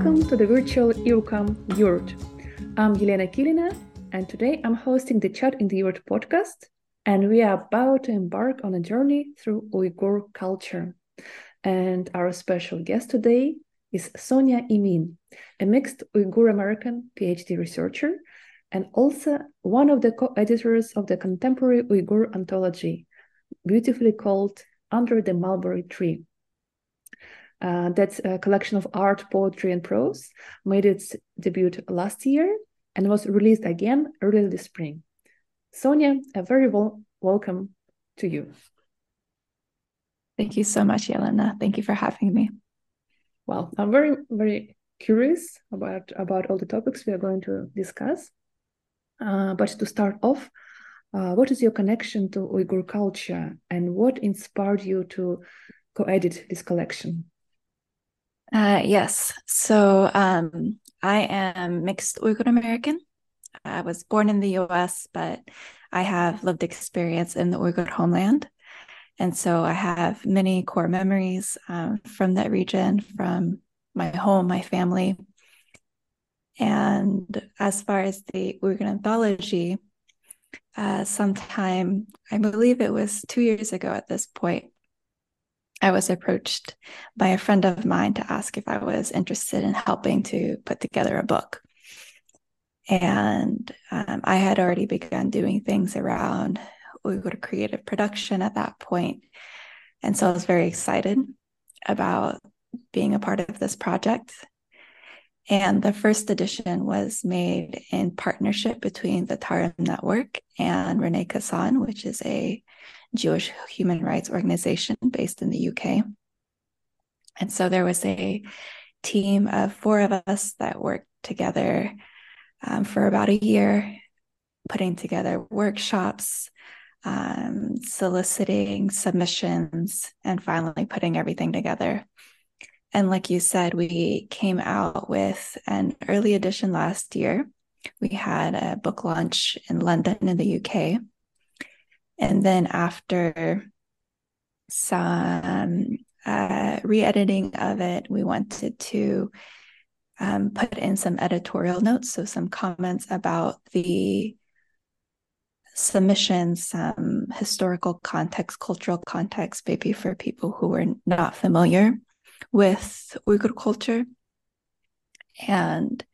Welcome to the virtual EUCAM Yurt. I'm Yelena Kilina, and today I'm hosting the Chat in the Yurt podcast, and we are about to embark on a journey through Uyghur culture. And our special guest today is Sonya Imin, a mixed Uyghur American PhD researcher and also one of the co editors of the contemporary Uyghur anthology, beautifully called Under the Mulberry Tree. Uh, that's a collection of art, poetry, and prose, made its debut last year and was released again early this spring. Sonya, a very well welcome to you. Thank you so much, Yelena. Thank you for having me. Well, I'm very, very curious about about all the topics we are going to discuss. Uh, but to start off, uh, what is your connection to Uyghur culture and what inspired you to co edit this collection? Uh, yes. So um, I am mixed Uyghur American. I was born in the US, but I have lived experience in the Uyghur homeland. And so I have many core memories um, from that region, from my home, my family, and as far as the Uyghur anthology, uh, sometime, I believe it was two years ago at this point, I was approached by a friend of mine to ask if I was interested in helping to put together a book. And um, I had already begun doing things around Uyghur creative production at that point. And so I was very excited about being a part of this project and the first edition was made in partnership between the Tarim Network and René Cassin, which is a Jewish human rights organization based in the UK. And so there was a team of four of us that worked together um, for about a year, putting together workshops, um, soliciting submissions, and finally putting everything together. And like you said, we came out with an early edition last year. We had a book launch in London in the UK. And then after some uh, re editing of it, we wanted to um, put in some editorial notes, so some comments about the submissions, some historical context, cultural context, maybe for people who were not familiar with Uyghur culture. And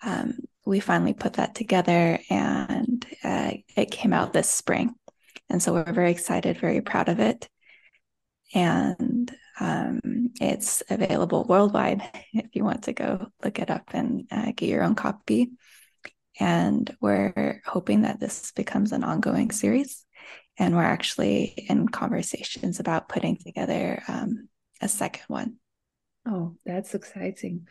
um, we finally put that together and uh, it came out this spring. And so we're very excited, very proud of it. And um, it's available worldwide if you want to go look it up and uh, get your own copy. And we're hoping that this becomes an ongoing series. And we're actually in conversations about putting together um, a second one. Oh, that's exciting.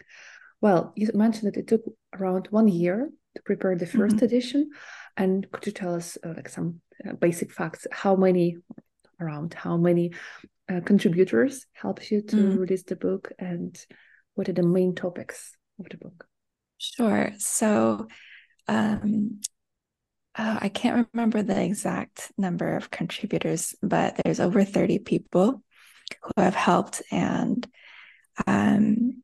Well, you mentioned that it took around one year to prepare the 1st mm-hmm. edition. And could you tell us uh, like some uh, basic facts? How many, around how many uh, contributors helped you to mm-hmm. release the book, and what are the main topics of the book? Sure. So, um, uh, I can't remember the exact number of contributors, but there's over 30 people who have helped and um,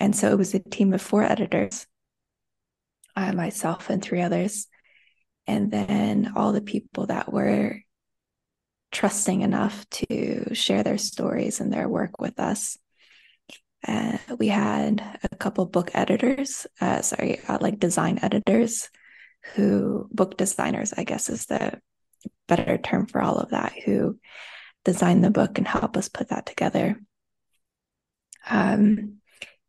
and so it was a team of four editors, uh, myself and three others, and then all the people that were trusting enough to share their stories and their work with us. Uh, we had a couple book editors, uh, sorry, uh, like design editors, who book designers, I guess, is the better term for all of that, who design the book and help us put that together. Um,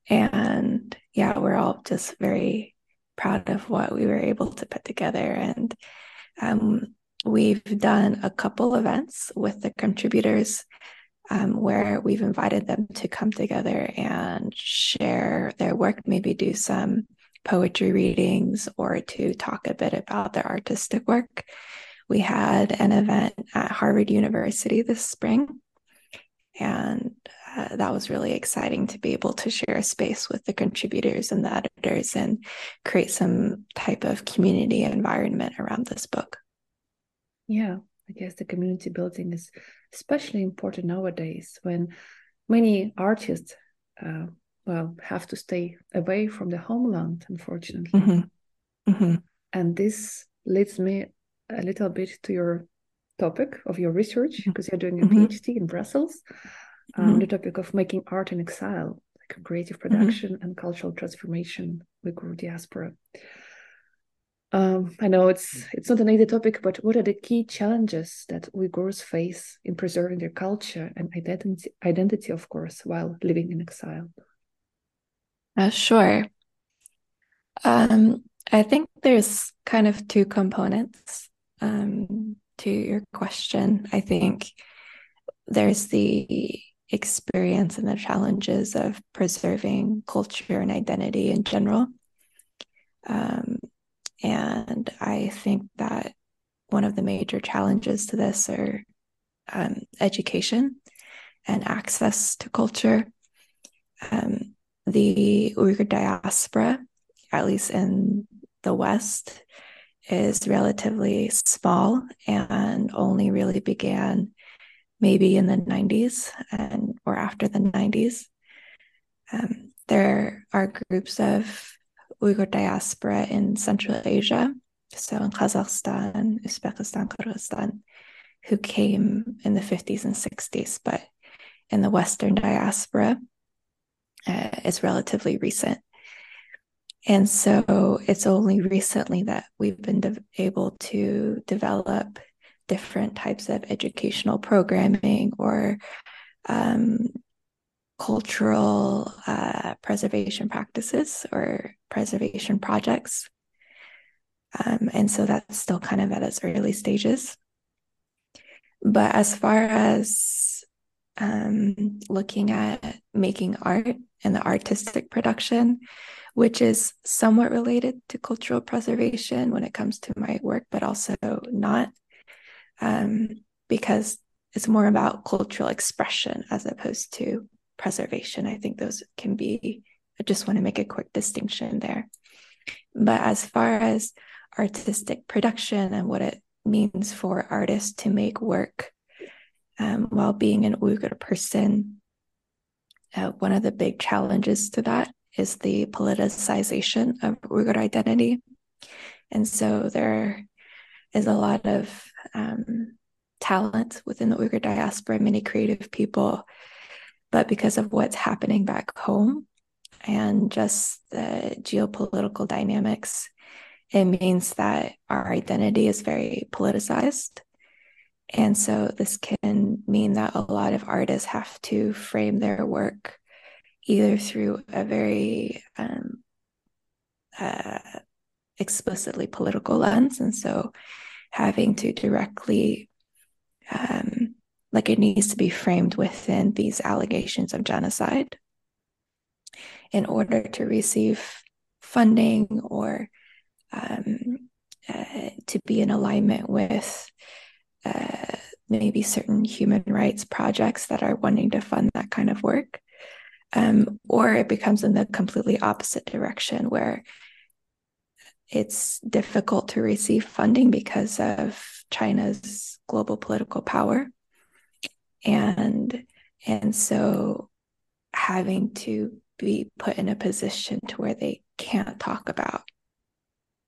and yeah, we're all just very proud of what we were able to put together. And um, we've done a couple events with the contributors um, where we've invited them to come together and share their work, maybe do some poetry readings or to talk a bit about their artistic work. We had an event at Harvard University this spring, and uh, that was really exciting to be able to share a space with the contributors and the editors and create some type of community environment around this book. Yeah, I guess the community building is especially important nowadays when many artists uh, well have to stay away from the homeland, unfortunately. Mm-hmm. Mm-hmm. And this leads me a little bit to your topic of your research because mm-hmm. you're doing a mm-hmm. PhD in Brussels, um, mm-hmm. the topic of making art in exile, like creative Mm-hmm. production and cultural transformation, with Uyghur diaspora. Um, I know it's it's not an easy topic, but what are the key challenges that Uyghurs face in preserving their culture and identity, identity of course, while living in exile? Uh, sure. Um, I think there's kind of two components um, to your question. I think there's the experience and the challenges of preserving culture and identity in general. Um, and I think that one of the major challenges to this are um, education and access to culture. Um, the Uyghur diaspora, at least in the West, is relatively small and only really began maybe in the 90s and or after the 90s. Um, there are groups of Uyghur diaspora in Central Asia, so in Kazakhstan, Uzbekistan, Kyrgyzstan, who came in the 50s and 60s, but in the Western diaspora, uh, it's relatively recent. And so it's only recently that we've been de- able to develop different types of educational programming or um, cultural uh, preservation practices or preservation projects. Um, and so that's still kind of at its early stages. But as far as um, looking at making art and the artistic production, which is somewhat related to cultural preservation when it comes to my work, but also not, um, because it's more about cultural expression as opposed to preservation. I think those can be, I just want to make a quick distinction there. But as far as artistic production and what it means for artists to make work um, while being an Uyghur person, uh, one of the big challenges to that is the politicization of Uyghur identity. And so there is a lot of um, talent within the Uyghur diaspora, many creative people. But because of what's happening back home and just the geopolitical dynamics, it means that our identity is very politicized. And so this can mean that a lot of artists have to frame their work either through a very um, uh, explicitly political lens. And so having to directly, um, like it needs to be framed within these allegations of genocide in order to receive funding or um, uh, to be in alignment with uh, maybe certain human rights projects that are wanting to fund that kind of work. Um, or it becomes in the completely opposite direction where it's difficult to receive funding because of China's global political power. And and so having to be put in a position to where they can't talk about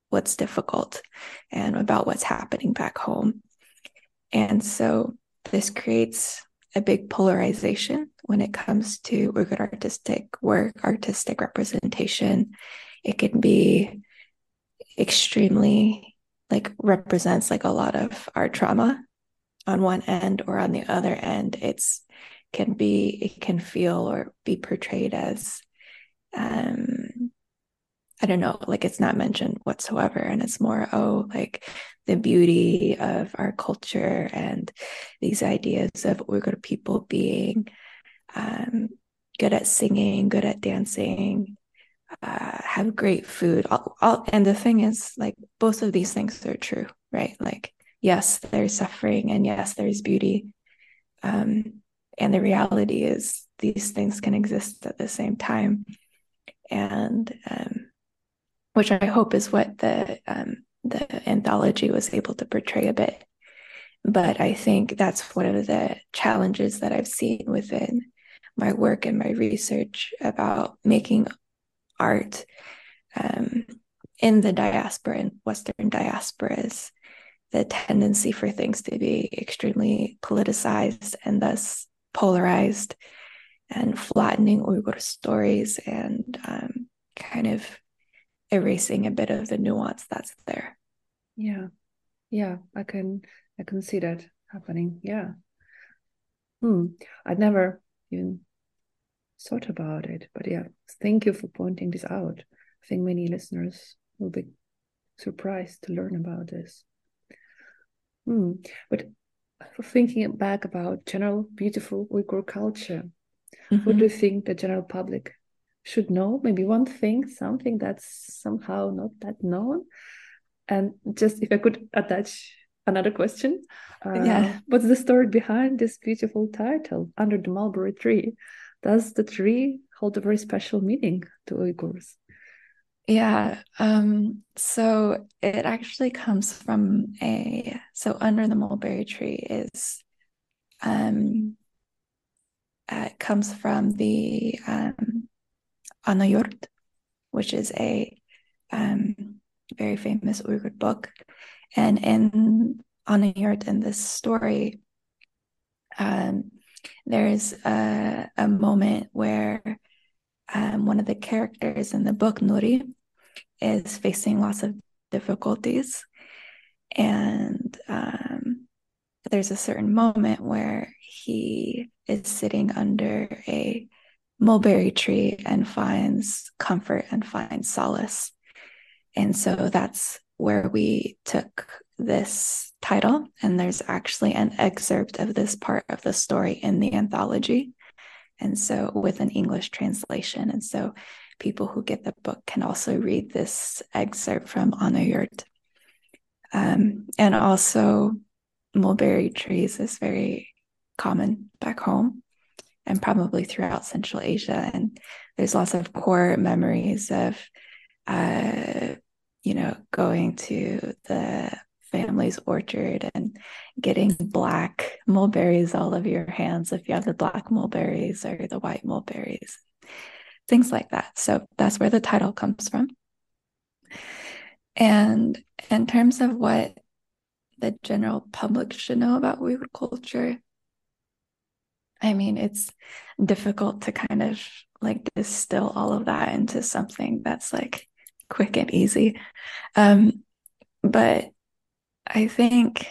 what's difficult and about what's happening back home. And so this creates a big polarization when it comes to Uyghur artistic work, artistic representation. It can be extremely like represents like a lot of our trauma on one end or on the other end it's can be it can feel or be portrayed as um I don't know, like it's not mentioned whatsoever. And it's more, oh, like the beauty of our culture and these ideas of Uyghur people being um, good at singing, good at dancing, uh, have great food. All, all, and the thing is, like, both of these things are true, right? Like, yes, there's suffering, and yes, there's beauty. Um, and the reality is, these things can exist at the same time. And um, which I hope is what the um, the anthology was able to portray a bit. But I think that's one of the challenges that I've seen within my work and my research about making art um, in the diaspora and Western diasporas, the tendency for things to be extremely politicized and thus polarized and flattening Uyghur stories and um, kind of erasing a bit of the nuance that's there. Yeah, yeah, I can I can see that happening. Yeah. Hmm. I'd never even thought about it, but yeah, thank you for pointing this out. I think many listeners will be surprised to learn about this. Hmm. But thinking back about general beautiful Uyghur culture, mm-hmm. what do you think the general public should know? Maybe one thing, something that's somehow not that known. And just if I could attach another question, uh, yeah, what's the story behind this beautiful title, Under the Mulberry Tree? Does the tree hold a very special meaning to Uyghurs? Yeah. Um, so it actually comes from a so under the mulberry tree is um uh, it comes from the um Anayurt, which is a um very famous Uyghur book. And in Anayurt in this story, um there's a, a moment where um, one of the characters in the book, Nuri, is facing lots of difficulties. And um, there's a certain moment where he is sitting under a mulberry tree and finds comfort and finds solace. And so that's where we took this title. And there's actually an excerpt of this part of the story in the anthology and so with an English translation. And so people who get the book can also read this excerpt from Anayurt. Um, and also, mulberry trees is very common back home and probably throughout Central Asia. And there's lots of core memories of, uh, you know, going to the family's orchard and getting black mulberries all over your hands if you have the black mulberries or the white mulberries, things like that. So that's where the title comes from. And in terms of what the general public should know about Uyghur culture, I mean, it's difficult to kind of like distill all of that into something that's like quick and easy. Um, but I think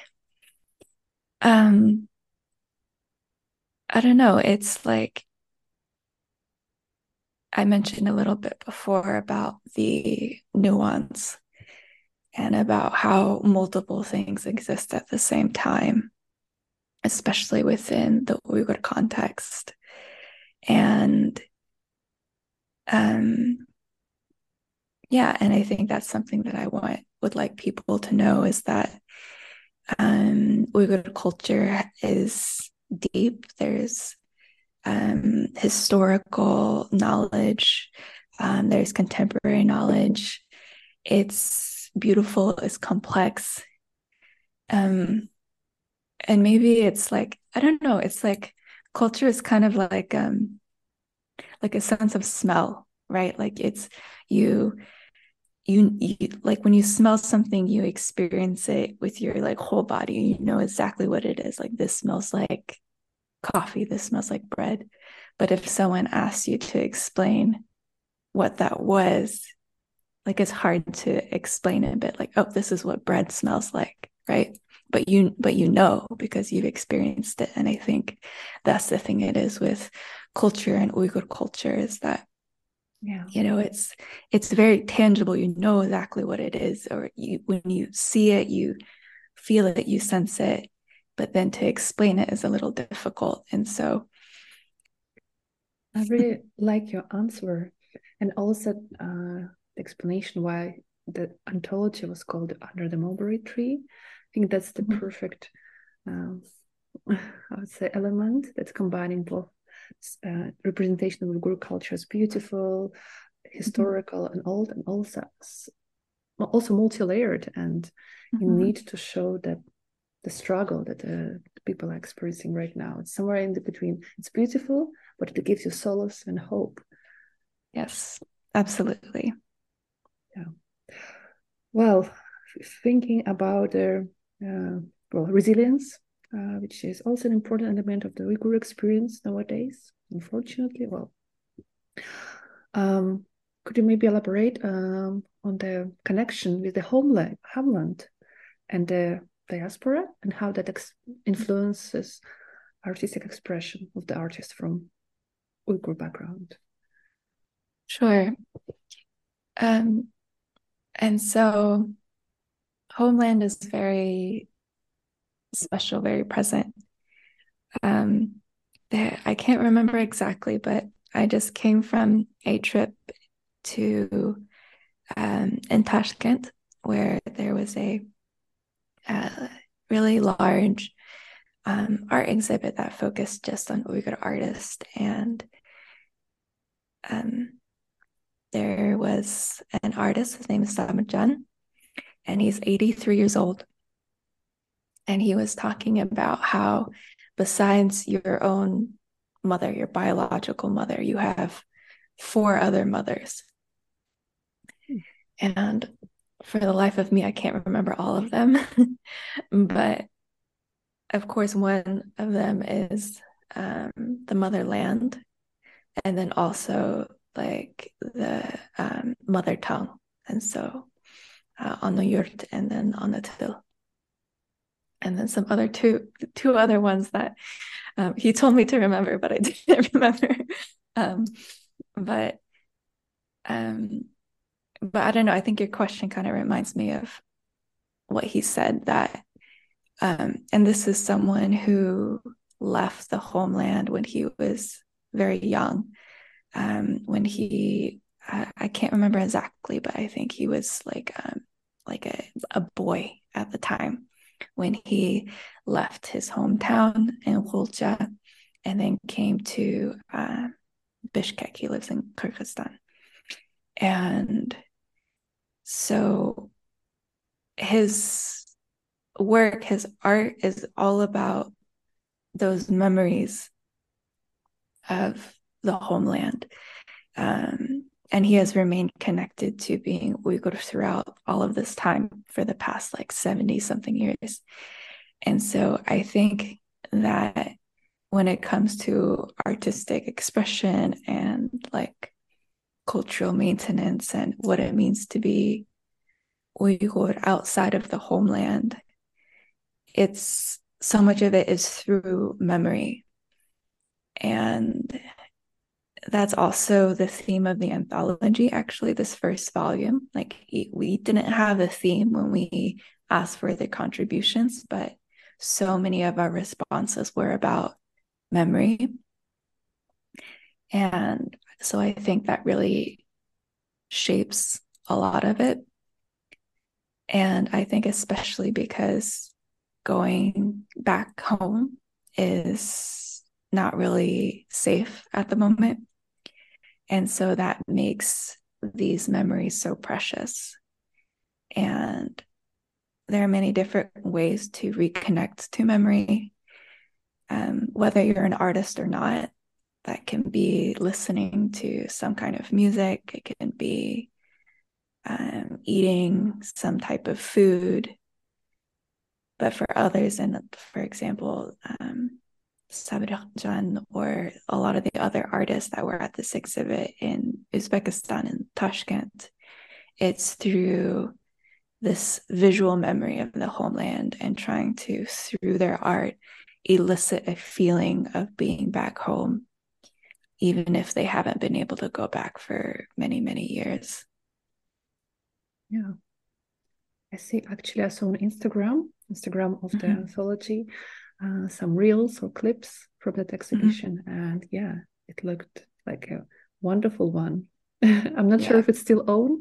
um I don't know, it's like I mentioned a little bit before about the nuance and about how multiple things exist at the same time, especially within the Uyghur context. And um yeah, and I think that's something that I want would like people to know is that um, Uyghur culture is deep. There's um, historical knowledge, um, there's contemporary knowledge. It's beautiful, it's complex. Um, and maybe it's like, I don't know, it's like culture is kind of like um like a sense of smell, right? Like it's you you, you like when you smell something you experience it with your like whole body you know exactly what it is like this smells like coffee this smells like bread. But if someone asks you to explain what that was like it's hard to explain it a bit like oh this is what bread smells like right? But you but you know because you've experienced it and i think that's the thing it is with culture and uyghur culture is that yeah. You know it's it's very tangible. You know exactly what it is or you when you see it you feel it you sense it but then to explain it is a little difficult. And so i really like your answer and also uh, the explanation why the anthology was called under the mulberry tree. I think that's the mm-hmm. perfect um, i would say element that's combining both uh, representation of Uyghur culture is beautiful, historical, mm-hmm. and old, and also also multi-layered. And mm-hmm. you need to show that the struggle that uh, people are experiencing right now. It's somewhere in the between. It's beautiful, but it gives you solace and hope. Yes, absolutely. Yeah. Well, thinking about their uh, well resilience, uh, which is also an important element of the Uyghur experience nowadays. Unfortunately, well, um, could you maybe elaborate um, on the connection with the homeland, homeland and the diaspora and how that influences artistic expression of the artist from Uyghur background? Sure. Um, and so homeland is very special, very present. Um, there, I can't remember exactly, but I just came from a trip to um, in Tashkent where there was a, a really large um, art exhibit that focused just on Uyghur artists. And um, there was an artist, his name is Samajan, and he's 83 years old. And he was talking about how, besides your own mother, your biological mother, you have four other mothers. And for the life of me, I can't remember all of them. but of course, one of them is um, the motherland, and then also like the um, mother tongue. And so uh, on the yurt and then on the til. And then some other two two other ones that um, he told me to remember, but I didn't remember. Um, but um, but I don't know. I think your question kind of reminds me of what he said that, um, and this is someone who left the homeland when he was very young. Um, when he, uh, I can't remember exactly, but I think he was like, um, like a, a boy at the time when he left his hometown in Khulja and then came to uh, Bishkek. He lives in Kyrgyzstan. And so his work, his art is all about those memories of the homeland. Um, and he has remained connected to being Uyghur throughout all of this time for the past like 70 something years. And so I think that when it comes to artistic expression and like cultural maintenance and what it means to be Uyghur outside of the homeland, it's so much of it is through memory. And that's also the theme of the anthology, actually, this first volume. Like, we didn't have a theme when we asked for the contributions, but so many of our responses were about memory. And so I think that really shapes a lot of it. And I think, especially because going back home is not really safe at the moment. And so that makes these memories so precious. And there are many different ways to reconnect to memory, um, whether you're an artist or not. That can be listening to some kind of music, it can be um, eating some type of food. But for others, and for example, um, Sabirjan or a lot of the other artists that were at this exhibit in Uzbekistan and Tashkent. It's through this visual memory of the homeland and trying to, through their art, elicit a feeling of being back home, even if they haven't been able to go back for many, many years. Yeah. I see actually I saw on Instagram, Instagram of the mm-hmm. anthology, uh, some reels or clips from that exhibition, mm-hmm. and yeah, it looked like a wonderful one. I'm not yeah. sure if it's still own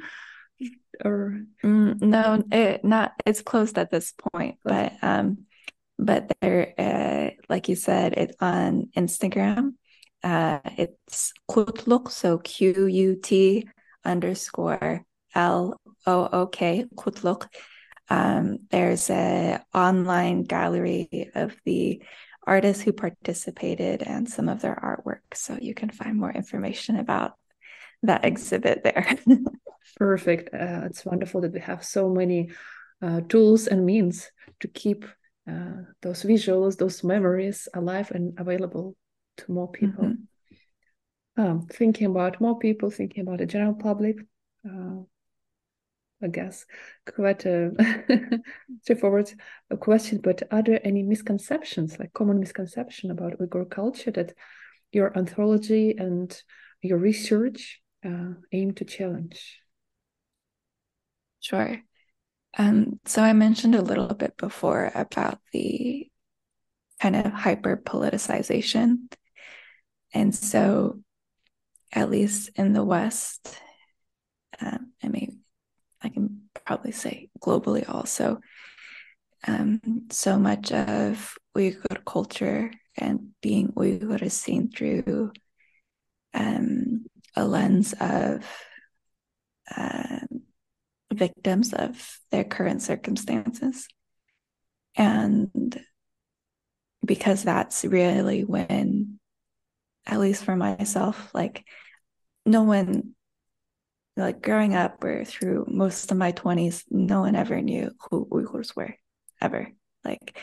or mm, no, it not. It's closed at this point, but um, but there, uh, like you said, it's on Instagram. Uh, it's Qutluk, so Q U T underscore L O O K Qutluk. Um, there's a online gallery of the artists who participated and some of their artwork. So you can find more information about that exhibit there. Perfect. Uh, it's wonderful that we have so many uh, tools and means to keep uh, those visuals, those memories alive and available to more people. Mm-hmm. Um, thinking about more people, thinking about the general public. I guess quite a straightforward question, but are there any misconceptions, like common misconception about Uyghur culture that your anthology and your research uh, aim to challenge? Sure. Um, so I mentioned a little bit before about the kind of hyper politicization. And so, at least in the West, uh, I mean, I can probably say globally also, um, so much of Uyghur culture and being Uyghur is seen through um, a lens of um, victims of their current circumstances. And because that's really when, at least for myself, like no one, like growing up or through most of my 20s, no one ever knew who Uyghurs were, ever. Like,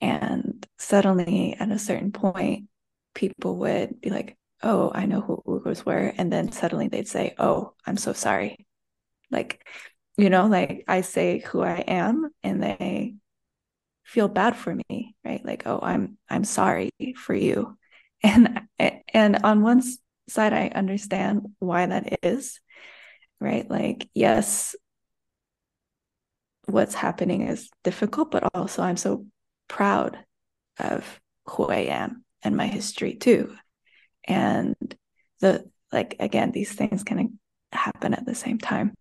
and suddenly at a certain point, people would be like, oh, I know who Uyghurs were. And then suddenly they'd say, oh, I'm so sorry. Like, you know, like I say who I am and they feel bad for me, right? Like, oh, I'm I'm sorry for you. And and on one side I understand why that is, right? Like, yes, what's happening is difficult, but also I'm so proud of who I am and my history too. And the like again, these things can happen at the same time.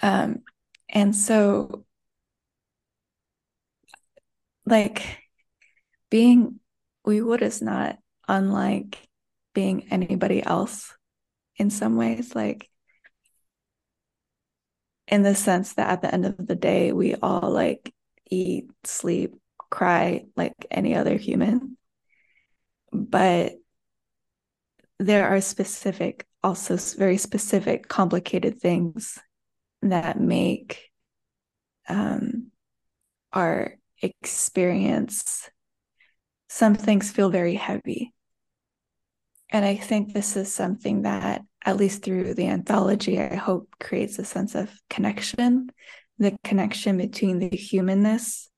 Um, and so, like, being Uyghur is not unlike being anybody else in some ways. Like, in the sense that at the end of the day, we all like eat, sleep, cry like any other human. But there are specific, also very specific, complicated things that make um, our experience, some things feel very heavy. And I think this is something that, at least through the anthology, I hope creates a sense of connection, the connection between the humanness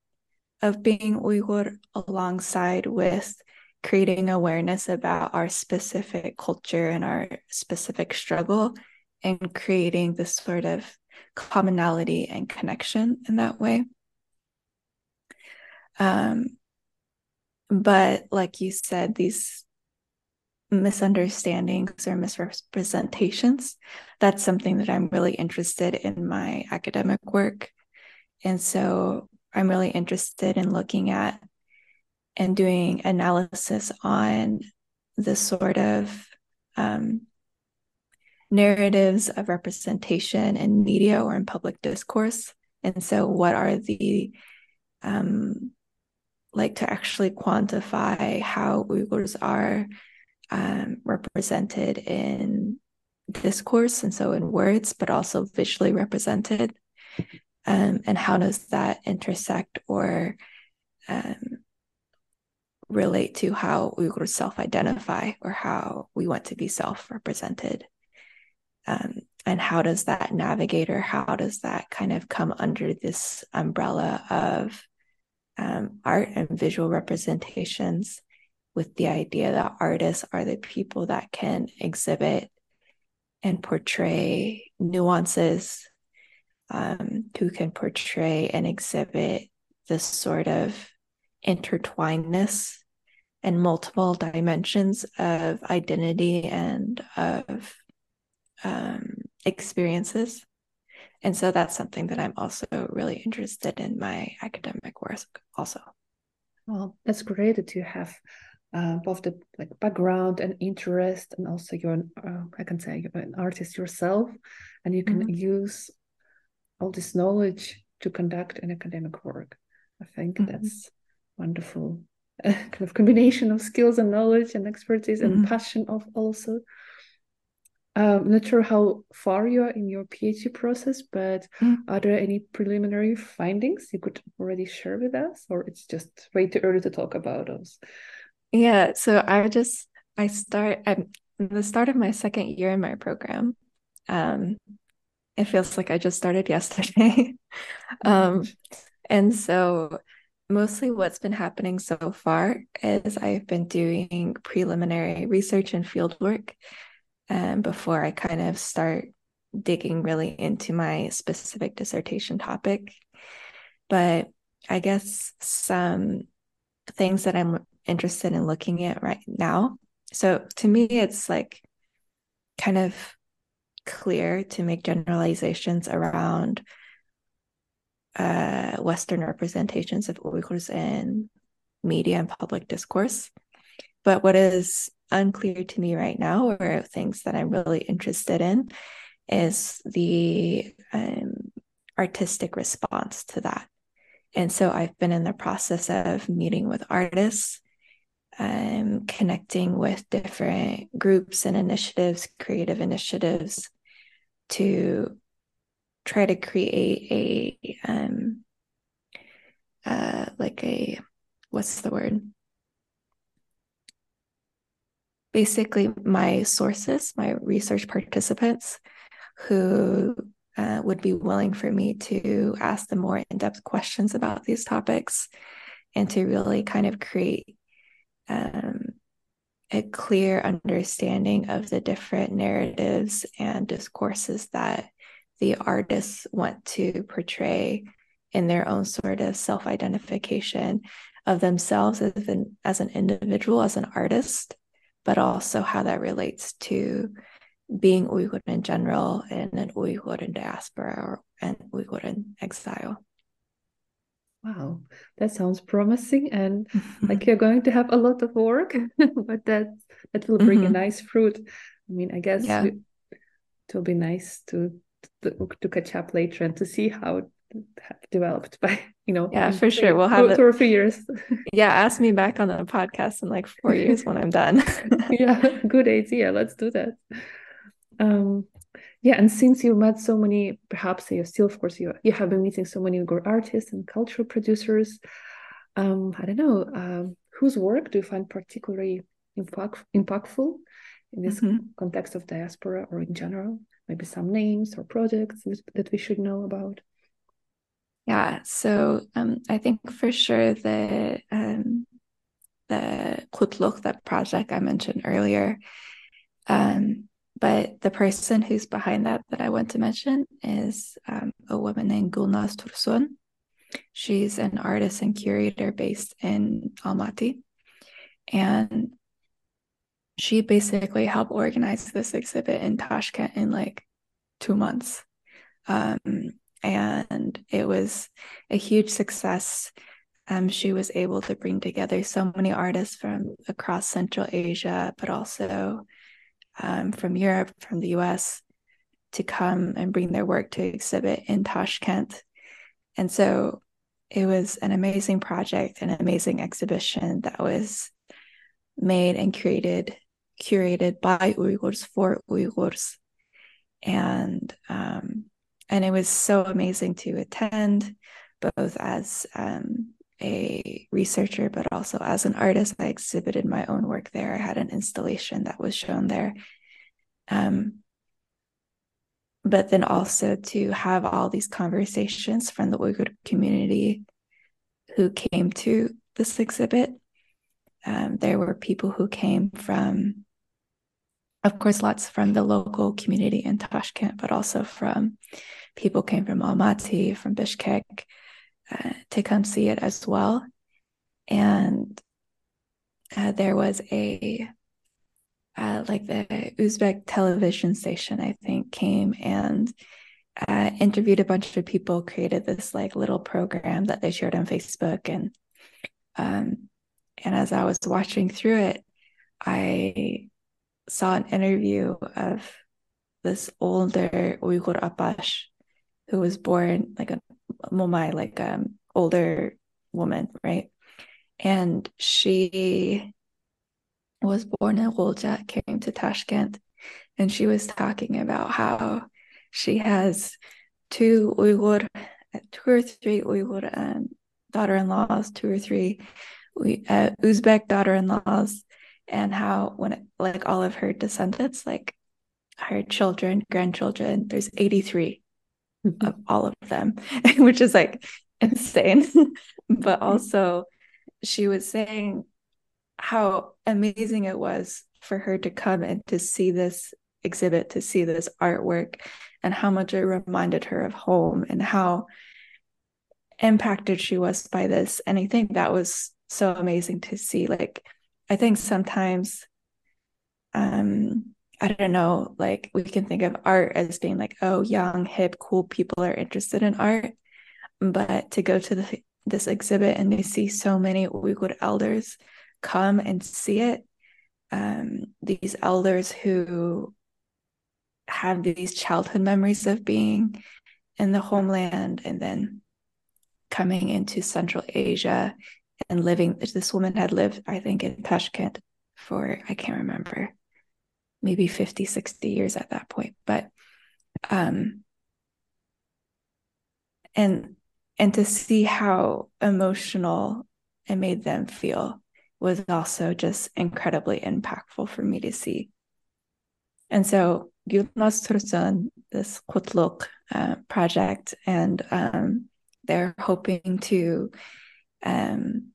of being Uyghur alongside with creating awareness about our specific culture and our specific struggle and creating this sort of commonality and connection in that way. Um, but like you said, these misunderstandings or misrepresentations, that's something that I'm really interested in my academic work. And so I'm really interested in looking at and doing analysis on the sort of um, narratives of representation in media or in public discourse. And so, what are the um, like to actually quantify how Uyghurs are um, represented in discourse and so in words, but also visually represented? Um, and how does that intersect or um, relate to how Uyghurs self identify or how we want to be self represented? um, and how does that navigate or how does that kind of come under this umbrella of um, art and visual representations with the idea that artists are the people that can exhibit and portray nuances um, who can portray and exhibit this sort of intertwinedness and multiple dimensions of identity and of um, experiences. And so that's something that I'm also really interested in my academic work also. Well, that's great to have uh, both the like background and interest, and also you're an, uh, I can say you're an artist yourself, and you can mm-hmm. use all this knowledge to conduct an academic work. I think mm-hmm. that's wonderful kind of combination of skills and knowledge and expertise and mm-hmm. passion of also. I'm um, not sure how far you are in your PhD process, but mm. are there any preliminary findings you could already share with us, or it's just way too early to talk about those? Yeah, so I just I start I'm the start of my second year in my program. Um, it feels like I just started yesterday. um, and so mostly what's been happening so far is I've been doing preliminary research and field work um, before I kind of start digging really into my specific dissertation topic. But I guess some things that I'm interested in looking at right now. So to me, it's like kind of clear to make generalizations around uh, Western representations of Uyghurs in media and public discourse. But what is unclear to me right now, or things that I'm really interested in, is the um, artistic response to that. And so I've been in the process of meeting with artists, um, connecting with different groups and initiatives, creative initiatives to try to create a um uh like a what's the word? Basically my sources my research participants who uh, would be willing for me to ask them more in-depth questions about these topics and to really kind of create um, a clear understanding of the different narratives and discourses that the artists want to portray in their own sort of self-identification of themselves as an as an individual, as an artist, but also how that relates to being Uyghur in general and an Uyghur in diaspora or an Uyghur in exile. Wow, that sounds promising, and like you're going to have a lot of work, but that that will bring mm-hmm. a nice fruit. I mean, I guess yeah. it will be nice to to, to catch up later and to see how it developed by you know yeah for sure we'll have two, two or three years yeah ask me back on the podcast in like four years when i'm done yeah good idea let's do that um yeah and since you met so many perhaps you still of course you you have been meeting so many good artists and cultural producers um i don't know um whose work do you find particularly impact, impactful in this mm-hmm. context of diaspora or in general maybe some names or projects that we should know about? Yeah, so um, I think for sure the um, the Qutluk, that project I mentioned earlier, um, but the person who's behind that that I want to mention is um, a woman named Gulnaz Tursun. She's an artist and curator based in Almaty, and she basically helped organize this exhibit in Tashkent in like two months. Um, and it was a huge success. Um, she was able to bring together so many artists from across Central Asia, but also um, from Europe, from the US, to come and bring their work to exhibit in Tashkent. And so it was an amazing project, an amazing exhibition that was made and created curated by Uyghurs for Uyghurs. And um, and it was so amazing to attend, both as um, a researcher, but also as an artist. I exhibited my own work there. I had an installation that was shown there. Um, but then also to have all these conversations from the Uyghur community who came to this exhibit. Um, there were people who came from of course, lots from the local community in Tashkent, but also from people came from Almaty, from Bishkek uh, to come see it as well. And uh, there was a uh, like the Uzbek television station, I think, came and uh, interviewed a bunch of people, created this like little program that they shared on Facebook, and um, and as I was watching through it, I saw an interview of this older Uyghur Apash who was born like a, Momai, like um older woman, right? And she was born in Gulja, came to Tashkent, and she was talking about how she has two Uyghur, two or three Uyghur um, daughter-in-laws, two or three uh, Uzbek daughter-in-laws, and how when it, like all of her descendants, like her children, grandchildren, there's 83 mm-hmm. Of all of them, which is like insane. but also, she was saying how amazing it was for her to come and to see this exhibit, to see this artwork, and how much it reminded her of home and how impacted she was by this. And I think that was so amazing to see. Like, I think sometimes, um, I don't know, like we can think of art as being like, oh, young, hip, cool people are interested in art. But to go to the, this exhibit and to see so many Uyghur elders come and see it, um, these elders who have these childhood memories of being in the homeland and then coming into Central Asia and living. This woman had lived, I think, in Tashkent for, I can't remember, maybe 50, 60 years at that point. But, um, and, and to see how emotional it made them feel was also just incredibly impactful for me to see. And so Gulnaz Tursun, this Qutluk uh, project, and um, they're hoping to um,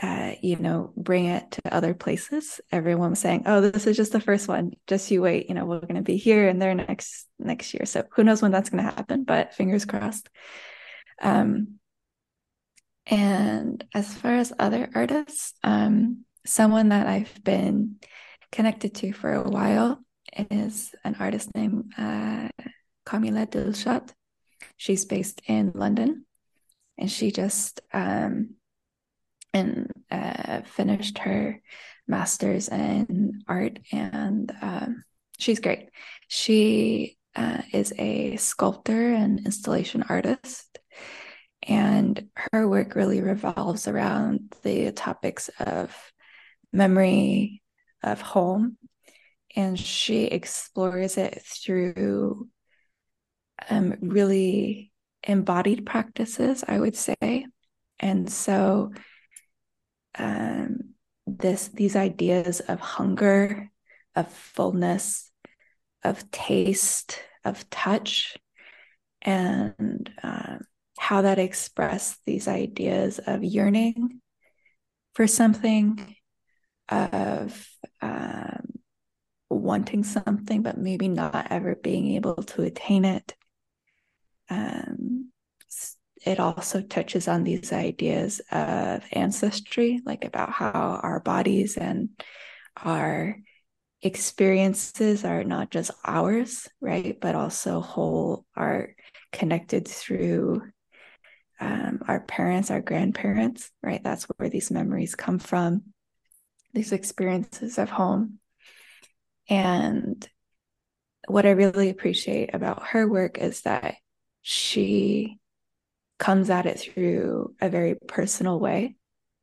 uh, you know, bring it to other places. Everyone was saying, "Oh, this is just the first one. Just you wait. You know, we're going to be here and there next next year. So who knows when that's going to happen? But fingers crossed." Um, and as far as other artists, um, someone that I've been connected to for a while is an artist named uh, Kamila Dilshad. She's based in London, and she just um, and uh, finished her master's in art, and um, she's great. She uh, is a sculptor and installation artist, and her work really revolves around the topics of memory of home, and she explores it through um, really embodied practices, I would say. And so um, this these ideas of hunger, of fullness, of taste, of touch, and um, how that express these ideas of yearning for something, of um, wanting something, but maybe not ever being able to attain it. Um, it also touches on these ideas of ancestry, like about how our bodies and our experiences are not just ours, right? But also whole are connected through um, our parents, our grandparents, right? That's where these memories come from, these experiences of home. And what I really appreciate about her work is that she comes at it through a very personal way.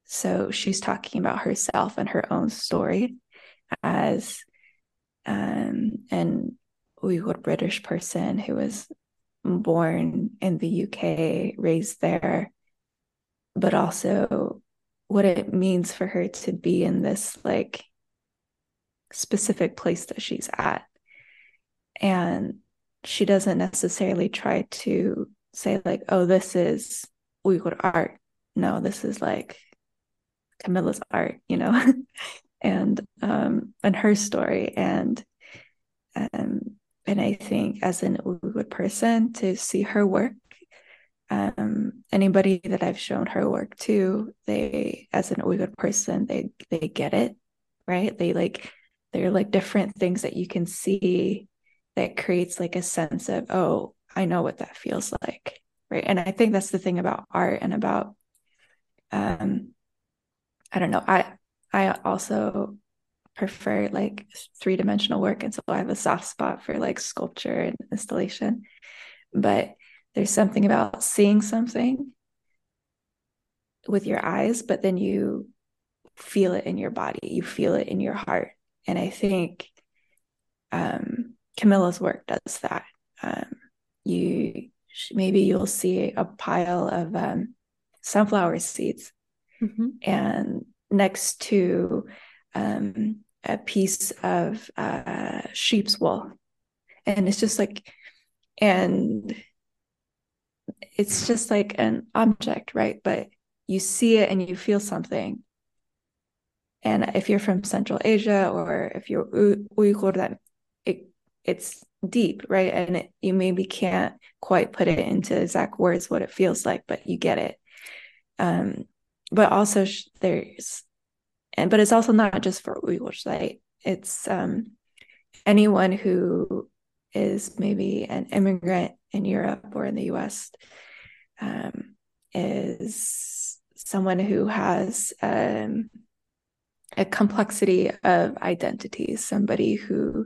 So she's talking about herself and her own story as um, an Uyghur British person who was born in the UK, raised there, but also what it means for her to be in this like specific place that she's at. And she doesn't necessarily try to say like, oh, this is Uyghur art. No, this is like Kamila's art, you know, and um and her story. And um and I think as an Uyghur person to see her work, um anybody that I've shown her work to, they as an Uyghur person, they they get it, right? They like they're like different things that you can see that creates like a sense of, oh, I know what that feels like. Right. And I think that's the thing about art and about um I don't know. I I also prefer like three dimensional work. And so I have a soft spot for like sculpture and installation. But there's something about seeing something with your eyes, but then you feel it in your body, you feel it in your heart. And I think um, Kamila's work does that. Um, you maybe you'll see a pile of um, sunflower seeds, mm-hmm. and next to um, a piece of uh, sheep's wool, and it's just like, and it's just like an object, right? But you see it and you feel something. And if you're from Central Asia or if you're Uyghur, that it's deep, right? And it, you maybe can't quite put it into exact words what it feels like, but you get it. Um, but also there's, and but it's also not just for Uyghurs? It's um, anyone who is maybe an immigrant in Europe or in the US um, is someone who has um, a complexity of identities, somebody who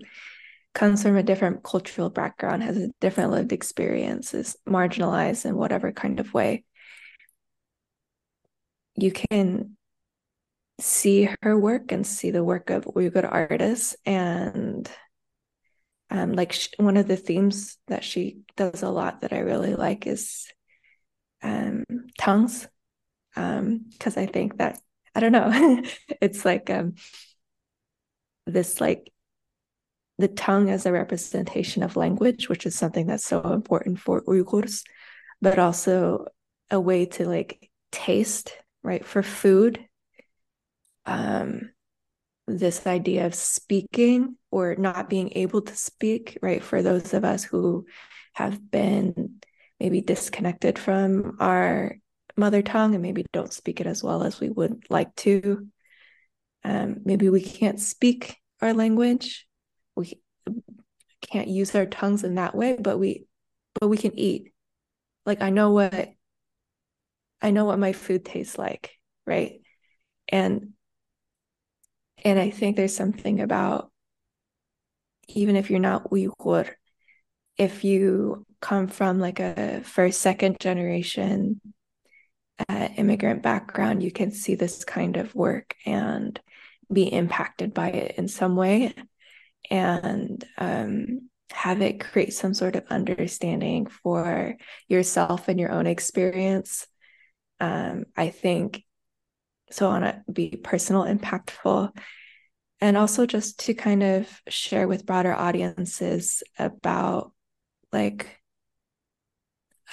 comes from a different cultural background, has a different lived experience, is marginalized in whatever kind of way. You can see her work and see the work of Uyghur artists and um, like sh- one of the themes that she does a lot that I really like is um, tongues, because um, I think that I don't know, it's like um, this like the tongue as a representation of language, which is something that's so important for Uyghurs, but also a way to like taste, right, for food. Um, this idea of speaking or not being able to speak, right? For those of us who have been maybe disconnected from our mother tongue and maybe don't speak it as well as we would like to. Um, maybe we can't speak our language. We can't use our tongues in that way, but we but we can eat. Like I know what I know what my food tastes like, right? And and I think there's something about even if you're not Uyghur, if you come from like a first, second generation uh, immigrant background, you can see this kind of work and be impacted by it in some way and um, have it create some sort of understanding for yourself and your own experience. Um, I think so on to be personal impactful and also just to kind of share with broader audiences about like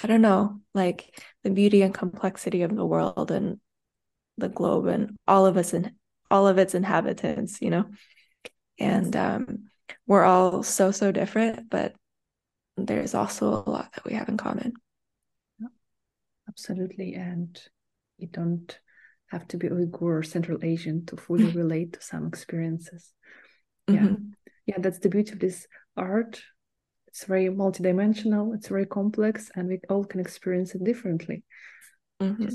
i don't know like the beauty and complexity of the world and the globe and all of us and all of its inhabitants you know and um, we're all so so different but there's also a lot that we have in common absolutely and we don't have to be Uyghur or Central Asian to fully relate to some experiences. Yeah. Mm-hmm. Yeah, that's the beauty of this art. It's very multidimensional, it's very complex, and we all can experience it differently. Mm-hmm.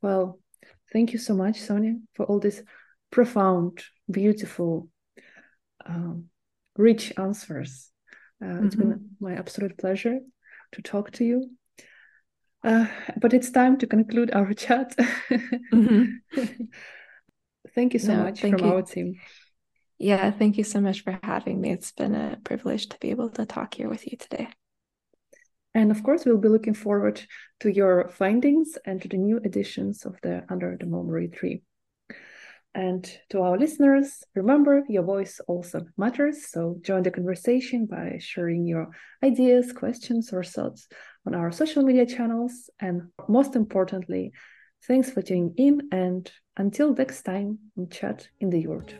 Well, thank you so much, Sonya, for all this profound, beautiful, um, rich answers. Uh, mm-hmm. It's been mm-hmm. my absolute pleasure to talk to you. Uh, but it's time to conclude our chat. mm-hmm. thank you so no, much from you. our team. Yeah, thank you so much for having me. It's been a privilege to be able to talk here with you today. And of course, we'll be looking forward to your findings and to the new editions of the Under the Mulberry Tree. And to our listeners, remember your voice also matters. So join the conversation by sharing your ideas, questions, or thoughts on our social media channels. And most importantly, thanks for tuning in. And until next time, chat in the yurt.